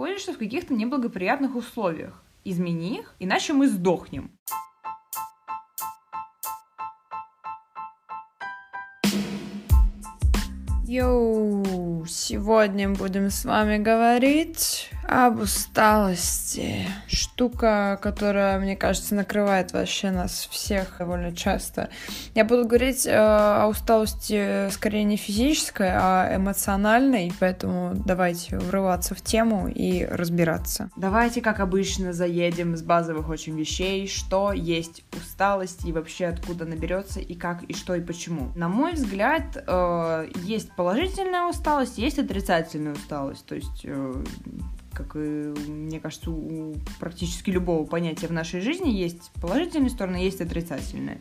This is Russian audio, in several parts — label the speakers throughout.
Speaker 1: находишься в каких-то неблагоприятных условиях. Измени их, иначе мы сдохнем.
Speaker 2: Йоу, сегодня будем с вами говорить об усталости. Штука, которая, мне кажется, накрывает вообще нас всех довольно часто. Я буду говорить э, о усталости скорее не физической, а эмоциональной, поэтому давайте врываться в тему и разбираться.
Speaker 1: Давайте, как обычно, заедем с базовых очень вещей, что есть усталость и вообще откуда наберется, и как, и что, и почему. На мой взгляд, э, есть положительная усталость, есть отрицательная усталость. То есть э, как и, мне кажется, у практически любого понятия в нашей жизни есть положительные стороны, есть отрицательные.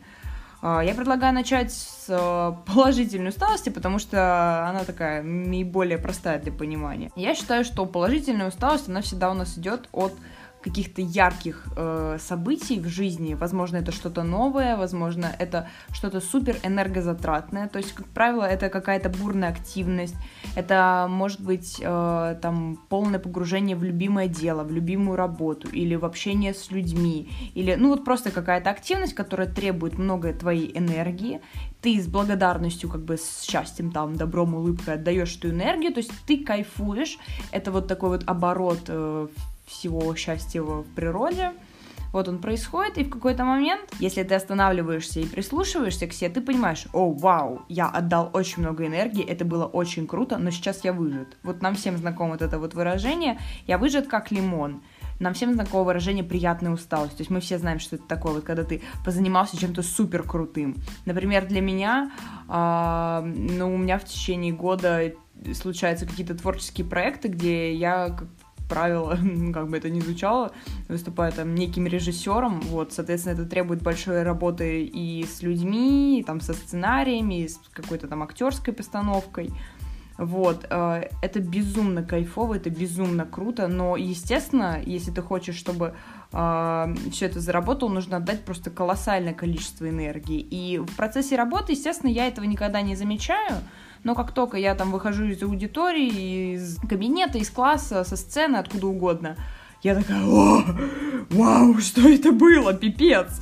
Speaker 1: А, я предлагаю начать с э, положительной усталости, потому что она такая наиболее простая для понимания. Я считаю, что положительная усталость, она всегда у нас идет от каких-то ярких э, событий в жизни. Возможно, это что-то новое, возможно, это что-то супер энергозатратное. То есть, как правило, это какая-то бурная активность. Это может быть э, там полное погружение в любимое дело, в любимую работу или в общение с людьми. Или, ну, вот просто какая-то активность, которая требует много твоей энергии. Ты с благодарностью, как бы с счастьем, там, добром, улыбкой отдаешь эту энергию, то есть ты кайфуешь. Это вот такой вот оборот э, всего счастья в природе. Вот он происходит, и в какой-то момент, если ты останавливаешься и прислушиваешься к себе, ты понимаешь, о, вау, я отдал очень много энергии, это было очень круто, но сейчас я выжат. Вот нам всем знакомо вот это вот выражение, я выжат как лимон. Нам всем знакомо выражение «приятная усталость». То есть мы все знаем, что это такое, вот когда ты позанимался чем-то супер крутым. Например, для меня, э, ну, у меня в течение года случаются какие-то творческие проекты, где я правило, как бы это ни звучало, выступаю там неким режиссером, вот, соответственно, это требует большой работы и с людьми, и, там, со сценариями, и с какой-то там актерской постановкой, вот, э, это безумно кайфово, это безумно круто, но, естественно, если ты хочешь, чтобы э, все это заработало, нужно отдать просто колоссальное количество энергии. И в процессе работы, естественно, я этого никогда не замечаю, но как только я там выхожу из аудитории, из кабинета, из класса, со сцены, откуда угодно, я такая, о, вау, что это было, пипец.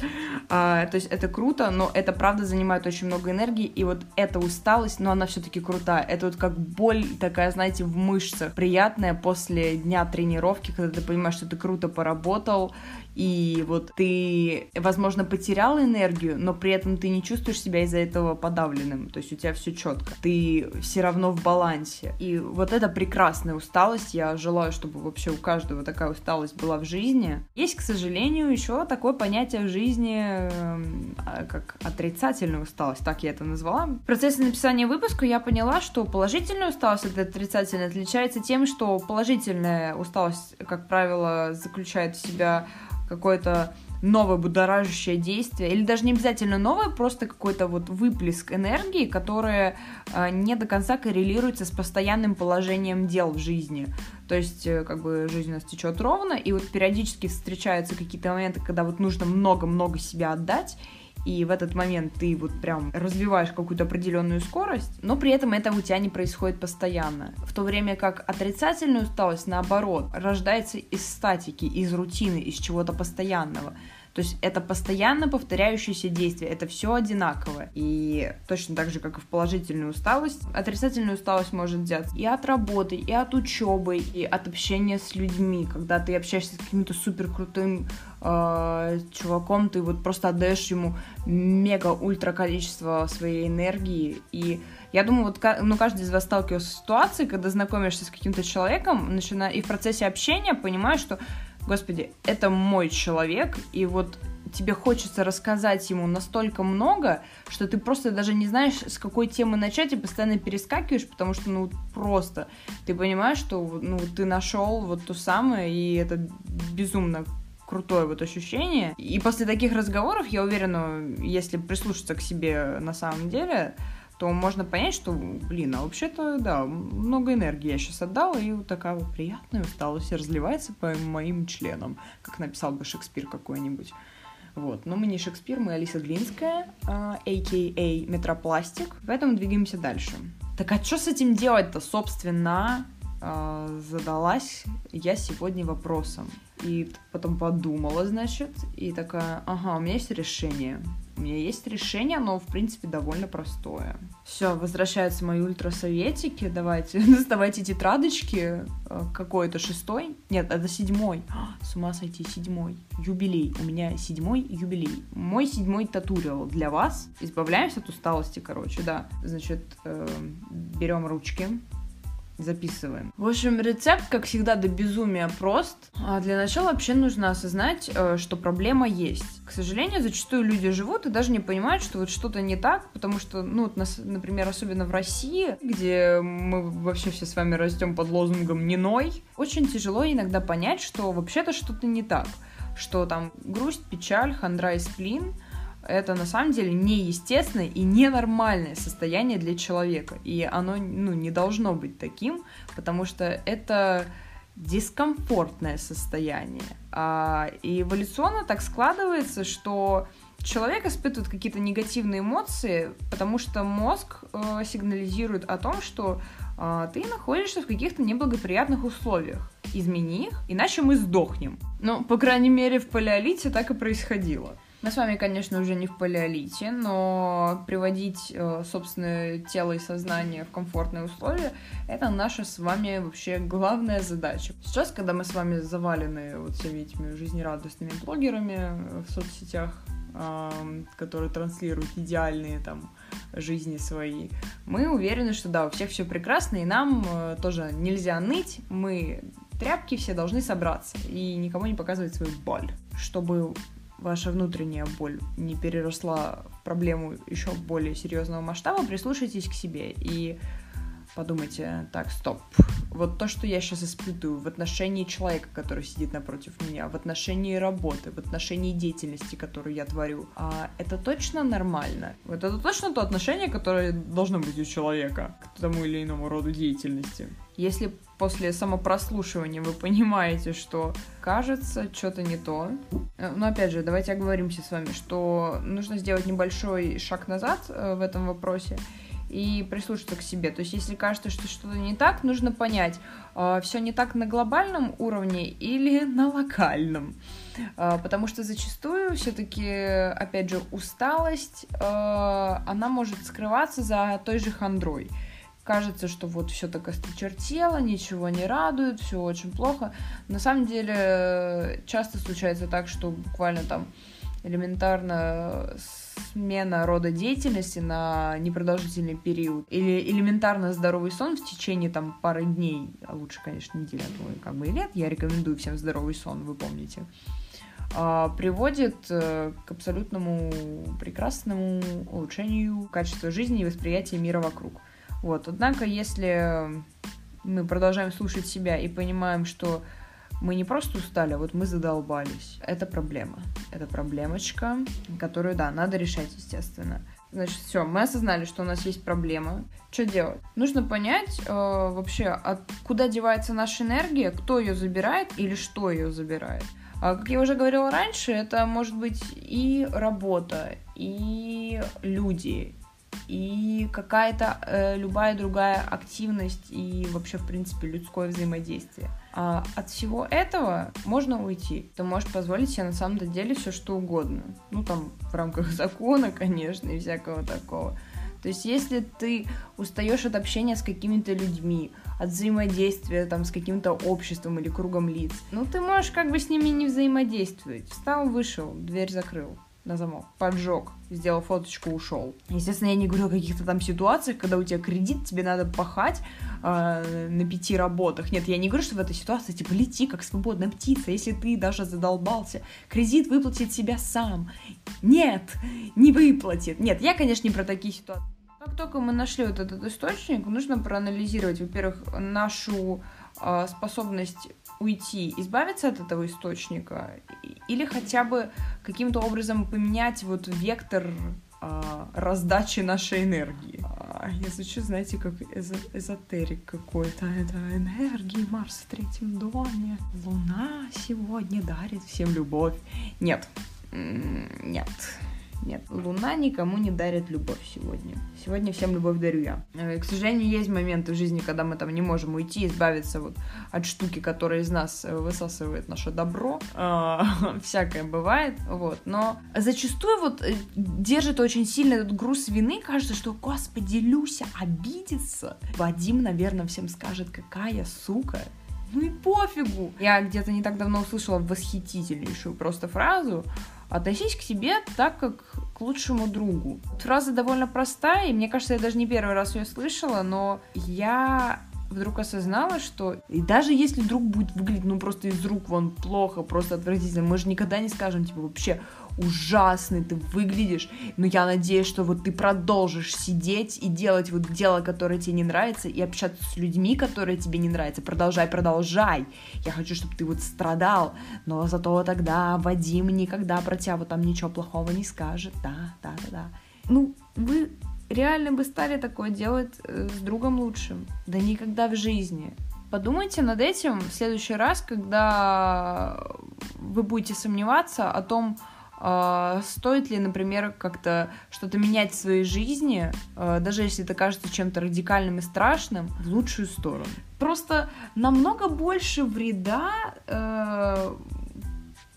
Speaker 1: А, то есть это круто, но это правда занимает очень много энергии, и вот эта усталость, но она все-таки крутая. Это вот как боль такая, знаете, в мышцах, приятная после дня тренировки, когда ты понимаешь, что ты круто поработал, и вот ты, возможно, потерял энергию, но при этом ты не чувствуешь себя из-за этого подавленным, то есть у тебя все четко, ты все равно в балансе. И вот это прекрасная усталость, я желаю, чтобы вообще у каждого такая усталость была в жизни. Есть, к сожалению, еще такое понятие в жизни, эм, а, как отрицательная усталость, так я это назвала. В процессе написания выпуска я поняла, что положительная усталость от отрицательной отличается тем, что положительная усталость, как правило, заключает в себя какое-то новое будоражащее действие, или даже не обязательно новое, просто какой-то вот выплеск энергии, которая э, не до конца коррелируется с постоянным положением дел в жизни. То есть, э, как бы жизнь у нас течет ровно, и вот периодически встречаются какие-то моменты, когда вот нужно много-много себя отдать, и в этот момент ты вот прям развиваешь какую-то определенную скорость, но при этом это у тебя не происходит постоянно. В то время как отрицательная усталость, наоборот, рождается из статики, из рутины, из чего-то постоянного. То есть это постоянно повторяющиеся действия, это все одинаково. И точно так же, как и в положительную усталость, отрицательную усталость может взять и от работы, и от учебы, и от общения с людьми. Когда ты общаешься с каким-то супер крутым э, чуваком, ты вот просто отдаешь ему мега-ультра количество своей энергии. И я думаю, вот ну, каждый из вас сталкивался с ситуацией, когда знакомишься с каким-то человеком, начина... и в процессе общения понимаешь, что господи, это мой человек, и вот тебе хочется рассказать ему настолько много, что ты просто даже не знаешь, с какой темы начать, и постоянно перескакиваешь, потому что, ну, просто ты понимаешь, что, ну, ты нашел вот то самое, и это безумно крутое вот ощущение. И после таких разговоров, я уверена, если прислушаться к себе на самом деле, то можно понять, что, блин, а вообще-то, да, много энергии я сейчас отдала, и вот такая вот приятная усталость разливается по моим членам, как написал бы Шекспир какой-нибудь. Вот. Но мы не Шекспир, мы Алиса Глинская, а.к.а. Метропластик, поэтому двигаемся дальше. Так а что с этим делать-то, собственно? э, задалась я сегодня вопросом. И потом подумала, значит, и такая, ага, у меня есть решение. У меня есть решение, но, в принципе, довольно простое. Все, возвращаются мои ультрасоветики. Давайте, доставайте тетрадочки. Э, какой-то шестой? Нет, это седьмой. С ума сойти, седьмой. Юбилей. У меня седьмой юбилей. Мой седьмой татуриал для вас. Избавляемся от усталости, короче, да. Значит, э, берем ручки, записываем. В общем, рецепт, как всегда, до безумия прост. А для начала вообще нужно осознать, э, что проблема есть. К сожалению, зачастую люди живут и даже не понимают, что вот что-то не так, потому что, ну, например, особенно в России, где мы вообще все с вами растем под лозунгом «не ной», очень тяжело иногда понять, что вообще-то что-то не так что там грусть, печаль, хандра и сплин — это на самом деле неестественное и ненормальное состояние для человека. И оно ну, не должно быть таким, потому что это дискомфортное состояние. А, и эволюционно так складывается, что человек испытывает какие-то негативные эмоции, потому что мозг э, сигнализирует о том, что э, ты находишься в каких-то неблагоприятных условиях. Измени их, иначе мы сдохнем. Ну, по крайней мере, в палеолите так и происходило. Мы с вами, конечно, уже не в палеолите, но приводить э, собственное тело и сознание в комфортные условия — это наша с вами вообще главная задача. Сейчас, когда мы с вами завалены вот всеми этими жизнерадостными блогерами в соцсетях, э, которые транслируют идеальные там жизни свои, мы уверены, что да, у всех все прекрасно, и нам э, тоже нельзя ныть, мы тряпки все должны собраться и никому не показывать свою боль, чтобы ваша внутренняя боль не переросла в проблему еще более серьезного масштаба, прислушайтесь к себе и подумайте, так, стоп, вот то, что я сейчас испытываю в отношении человека, который сидит напротив меня, в отношении работы, в отношении деятельности, которую я творю, а это точно нормально? Вот это точно то отношение, которое должно быть у человека к тому или иному роду деятельности. Если после самопрослушивания вы понимаете, что кажется, что-то не то. Э, но опять же, давайте оговоримся с вами, что нужно сделать небольшой шаг назад э, в этом вопросе и прислушаться к себе. То есть, если кажется, что что-то не так, нужно понять, э, все не так на глобальном уровне или на локальном. Потому что зачастую все-таки, опять же, усталость, она может скрываться за той же хандрой кажется, что вот все так осточертело, ничего не радует, все очень плохо. На самом деле часто случается так, что буквально там элементарно смена рода деятельности на непродолжительный период или элементарно здоровый сон в течение там пары дней, а лучше, конечно, неделя, а как бы и лет, я рекомендую всем здоровый сон, вы помните, а, приводит э, к абсолютному прекрасному улучшению качества жизни и восприятия мира вокруг. Вот. Однако, если мы продолжаем слушать себя и понимаем, что мы не просто устали, а вот мы задолбались. Это проблема. Это проблемочка, которую, да, надо решать, естественно. Значит, все, мы осознали, что у нас есть проблема. Что делать? Нужно понять э, вообще, от куда девается наша энергия, кто ее забирает или что ее забирает. А, как я уже говорила раньше, это может быть и работа, и люди, и какая-то э, любая другая активность и вообще, в принципе, людское взаимодействие. А от всего этого можно уйти. Ты можешь позволить себе на самом деле все что угодно. Ну, там, в рамках закона, конечно, и всякого такого. То есть, если ты устаешь от общения с какими-то людьми, от взаимодействия там с каким-то обществом или кругом лиц, ну ты можешь как бы с ними не взаимодействовать. Встал, вышел, дверь закрыл на замок, поджег, сделал фоточку, ушел. Естественно, я не говорю о каких-то там ситуациях, когда у тебя кредит, тебе надо пахать э, на пяти работах. Нет, я не говорю, что в этой ситуации, типа, лети как свободная птица, если ты даже задолбался. Кредит выплатит себя сам. Нет, не выплатит. Нет, я, конечно, не про такие ситуации. Как только мы нашли вот этот источник, нужно проанализировать, во-первых, нашу э, способность уйти, избавиться от этого источника или хотя бы каким-то образом поменять вот вектор а, раздачи нашей энергии. А, я звучу, знаете, как эзо эзотерик какой-то. Это энергии Марс в третьем доме. Луна сегодня дарит всем любовь. Нет, нет, Нет, Луна никому не дарит любовь сегодня. Сегодня всем любовь дарю я. Э, к сожалению, есть моменты в жизни, когда мы там не можем уйти, избавиться вот от штуки, которая из нас э, высасывает наше добро. А, всякое бывает, вот. Но зачастую вот э, держит очень сильно этот груз вины. Кажется, что, господи, Люся обидится. Вадим, наверное, всем скажет, какая сука. Ну и пофигу. Я где-то не так давно услышала восхитительнейшую просто фразу Относись к себе так, как к лучшему другу. Фраза довольно простая, и мне кажется, я даже не первый раз ее слышала, но я вдруг осознала, что и даже если друг будет выглядеть, ну, просто из рук вон плохо, просто отвратительно, мы же никогда не скажем, типа, вообще, ужасный ты выглядишь, но я надеюсь, что вот ты продолжишь сидеть и делать вот дело, которое тебе не нравится, и общаться с людьми, которые тебе не нравятся. Продолжай, продолжай. Я хочу, чтобы ты вот страдал, но зато тогда Вадим никогда про тебя вот там ничего плохого не скажет. Да, да, да, да. Ну, вы реально бы стали такое делать э, с другом лучшим? Да никогда в жизни. Подумайте над этим в следующий раз, когда вы будете сомневаться о том, стоит ли, например, как-то что-то менять в своей жизни, uh, даже если это кажется чем-то радикальным и страшным, в лучшую сторону. Просто намного больше вреда uh,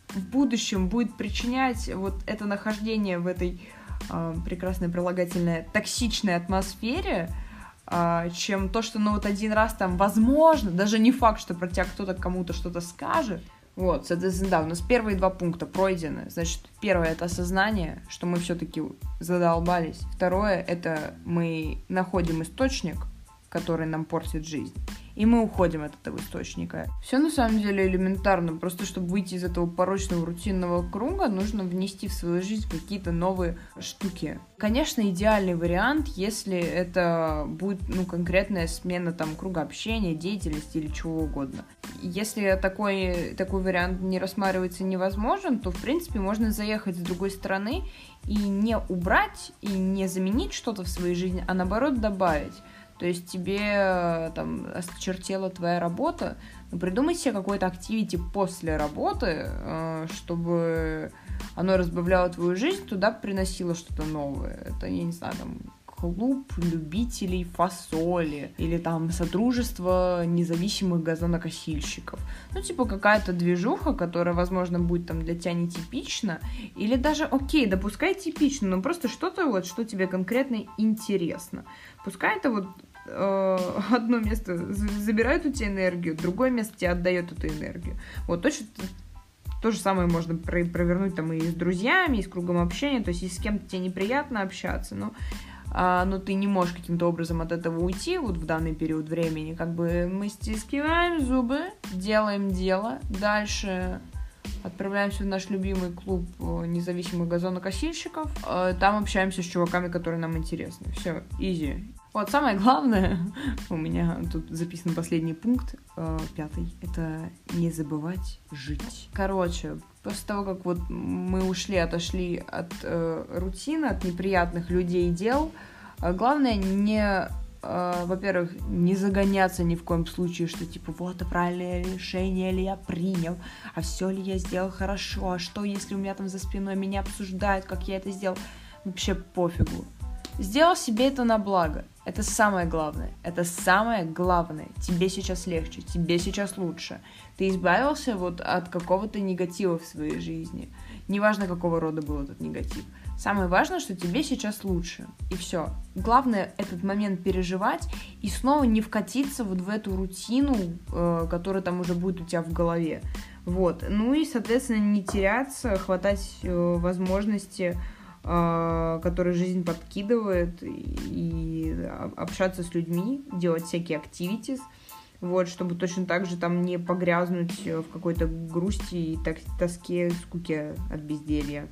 Speaker 1: в будущем будет причинять вот это нахождение в этой прекрасной прилагательной токсичной атмосфере, чем то, что ну вот один раз там возможно, даже не факт, что про тебя кто-то кому-то что-то скажет, вот, соответственно, да, у нас первые два пункта пройдены. Значит, первое это осознание, что мы все-таки задолбались. Второе это мы находим источник, который нам портит жизнь и мы уходим от этого источника. Все на самом деле элементарно, просто чтобы выйти из этого порочного рутинного круга, нужно внести в свою жизнь какие-то новые штуки. Конечно, идеальный вариант, если это будет, ну, конкретная смена там круга общения, деятельности или чего угодно. Если такой, такой вариант не рассматривается невозможен, то, в принципе, можно заехать с другой стороны и не убрать, и не заменить что-то в своей жизни, а наоборот добавить. То есть тебе э, там осточертела твоя работа, ну придумай себе какой-то активити после работы, э, чтобы оно разбавляло твою жизнь, туда приносило что-то новое. Это, я не знаю, там клуб любителей фасоли или там содружество независимых газонокосильщиков. Ну, типа какая-то движуха, которая, возможно, будет там для тебя нетипична, или даже, окей, допускай типично, но просто что-то вот, что тебе конкретно интересно. Пускай это вот одно место забирает у тебя энергию, другое место тебе отдает эту энергию. Вот точно то же самое можно провернуть там и с друзьями, и с кругом общения. То есть, если с кем-то тебе неприятно общаться, но, а, но ты не можешь каким-то образом от этого уйти вот в данный период времени, как бы мы стискиваем зубы, делаем дело, дальше отправляемся в наш любимый клуб э, независимых газонокосильщиков. Э, там общаемся с чуваками, которые нам интересны. Все, изи. Вот самое главное, у меня тут записан последний пункт, э, пятый, это не забывать жить. Короче, после того, как вот мы ушли, отошли от э, рутины, от неприятных людей и дел, э, главное не Uh, во-первых, не загоняться ни в коем случае, что типа вот это правильное решение ли я принял, а все ли я сделал хорошо, а что если у меня там за спиной меня обсуждают, как я это сделал, вообще пофигу. Сделал себе это на благо. Это самое главное. Это самое главное. Тебе сейчас легче, тебе сейчас лучше. Ты избавился вот от какого-то негатива в своей жизни. Неважно, какого рода был этот негатив. Самое важное, что тебе сейчас лучше. И все. Главное этот момент переживать и снова не вкатиться вот в эту рутину, э, которая там уже будет у тебя в голове. Вот. Ну и, соответственно, не теряться, хватать э, возможности который жизнь подкидывает, и общаться с людьми, делать всякие активитис, вот, чтобы точно так же там не погрязнуть в какой-то грусти и тоске, скуке от безделья.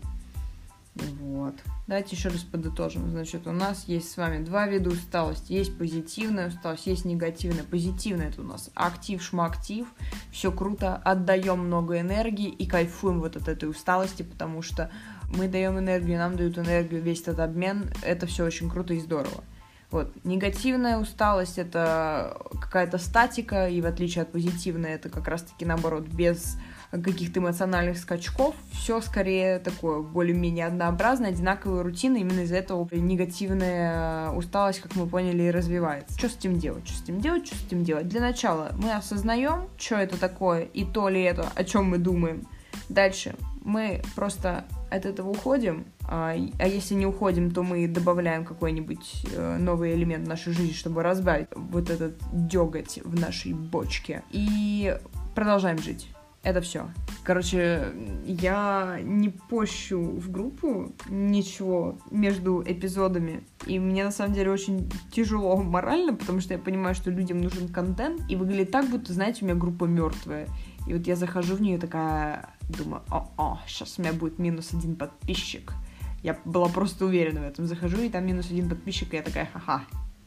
Speaker 1: Вот. Давайте еще раз подытожим. Значит, у нас есть с вами два вида усталости. Есть позитивная усталость, есть негативная. Позитивная это у нас актив, шмактив. Все круто, отдаем много энергии и кайфуем вот от этой усталости, потому что мы даем энергию, нам дают энергию, весь этот обмен, это все очень круто и здорово. Вот. Негативная усталость — это какая-то статика, и в отличие от позитивной, это как раз-таки наоборот, без каких-то эмоциональных скачков. Все скорее такое более-менее однообразное, одинаковые рутины. Именно из-за этого негативная усталость, как мы поняли, и развивается. Что с этим делать? Что с этим делать? Что с этим делать? Для начала мы осознаем, что это такое, и то ли это, о чем мы думаем. Дальше мы просто от этого уходим, а, а если не уходим, то мы добавляем какой-нибудь э, новый элемент в нашу жизнь, чтобы разбавить вот этот деготь в нашей бочке. И продолжаем жить. Это все. Короче, я не пощу в группу ничего между эпизодами. И мне на самом деле очень тяжело морально, потому что я понимаю, что людям нужен контент. И выглядит так, будто, знаете, у меня группа мертвая. И вот я захожу в нее такая, думаю, о-о, сейчас у меня будет минус один подписчик. Я была просто уверена в этом. Захожу, и там минус один подписчик, и я такая, ха-ха,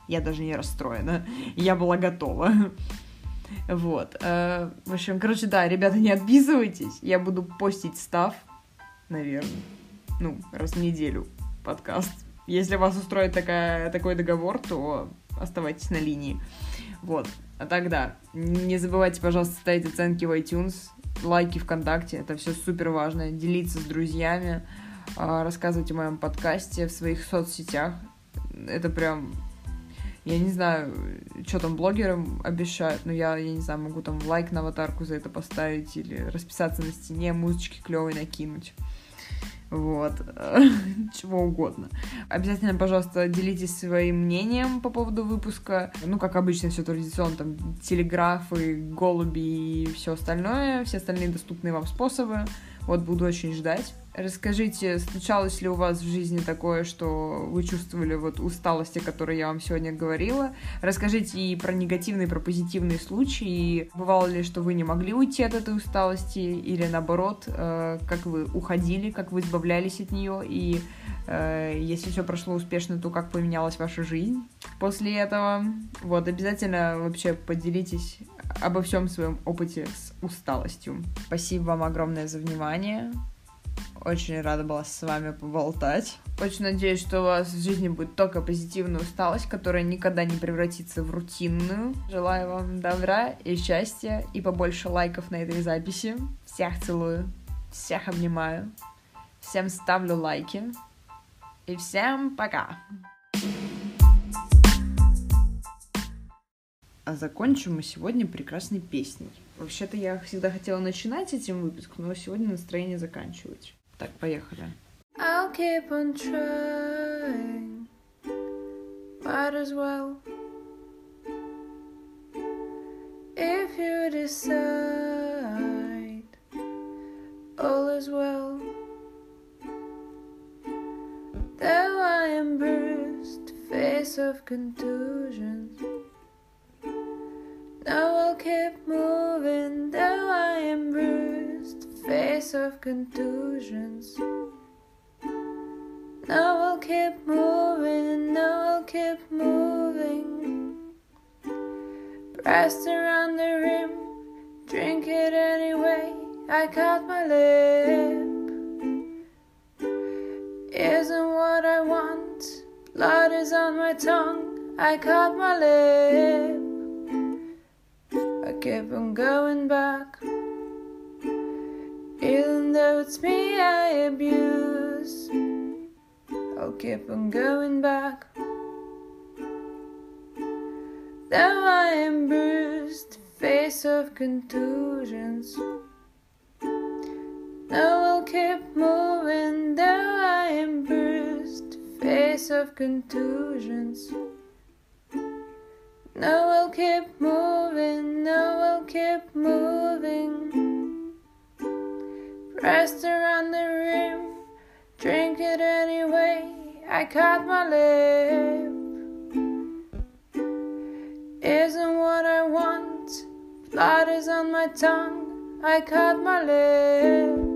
Speaker 1: я даже не расстроена. Я была готова. Вот. Э, в общем, короче, да, ребята, не отписывайтесь. Я буду постить став, наверное, ну, раз в неделю подкаст. Если вас устроит такая, такой договор, то оставайтесь на линии. Вот. А тогда не забывайте, пожалуйста, ставить оценки в iTunes, лайки ВКонтакте, это все супер важно. Делиться с друзьями, а, рассказывать о моем подкасте в своих соцсетях. Это прям я не знаю, что там блогерам обещают, но я, я не знаю, могу там лайк на аватарку за это поставить или расписаться на стене, музычки клевой накинуть. Вот. Чего угодно. Обязательно, пожалуйста, делитесь своим мнением по поводу выпуска. Ну, как обычно, все традиционно, там, телеграфы, голуби и все остальное, все остальные доступные вам способы. Вот буду очень ждать. Расскажите, случалось ли у вас в жизни такое, что вы чувствовали вот усталость, о которой я вам сегодня говорила? Расскажите и про негативные, и про позитивные случаи. Бывало ли, что вы не могли уйти от этой усталости, или наоборот, э, как вы уходили, как вы избавлялись от нее, и э, если все прошло успешно, то как поменялась ваша жизнь после этого? Вот, обязательно вообще поделитесь обо всем своем опыте с усталостью. Спасибо вам огромное за внимание. Очень рада была с вами поболтать. Очень надеюсь, что у вас в жизни будет только позитивная усталость, которая никогда не превратится в рутинную. Желаю вам добра и счастья, и побольше лайков на этой записи. Всех целую, всех обнимаю, всем ставлю лайки. И всем пока! А закончим мы сегодня прекрасной песней. Вообще-то я всегда хотела начинать этим выпуск, но сегодня настроение заканчивать. Так, поехали. I'll keep on trying. Might as well. If you decide, all is well. Though I am bruised, face of contusions. Now I'll keep moving, though I am bruised face of contusions. Now I'll keep moving, now I'll keep moving. Pressed around the rim, drink it anyway. I cut my lip. Isn't what I want, blood is on my tongue. I cut my lip. Keep on going back. Even though it's me I abuse, I'll keep on going back. Though I am bruised, face of contusions. Now I'll keep moving, though I am bruised, face of contusions. Now I'll keep moving, now I'll keep moving. Pressed around the rim, drink it anyway. I cut my lip. Isn't what I want, blood is on my tongue. I cut my lip.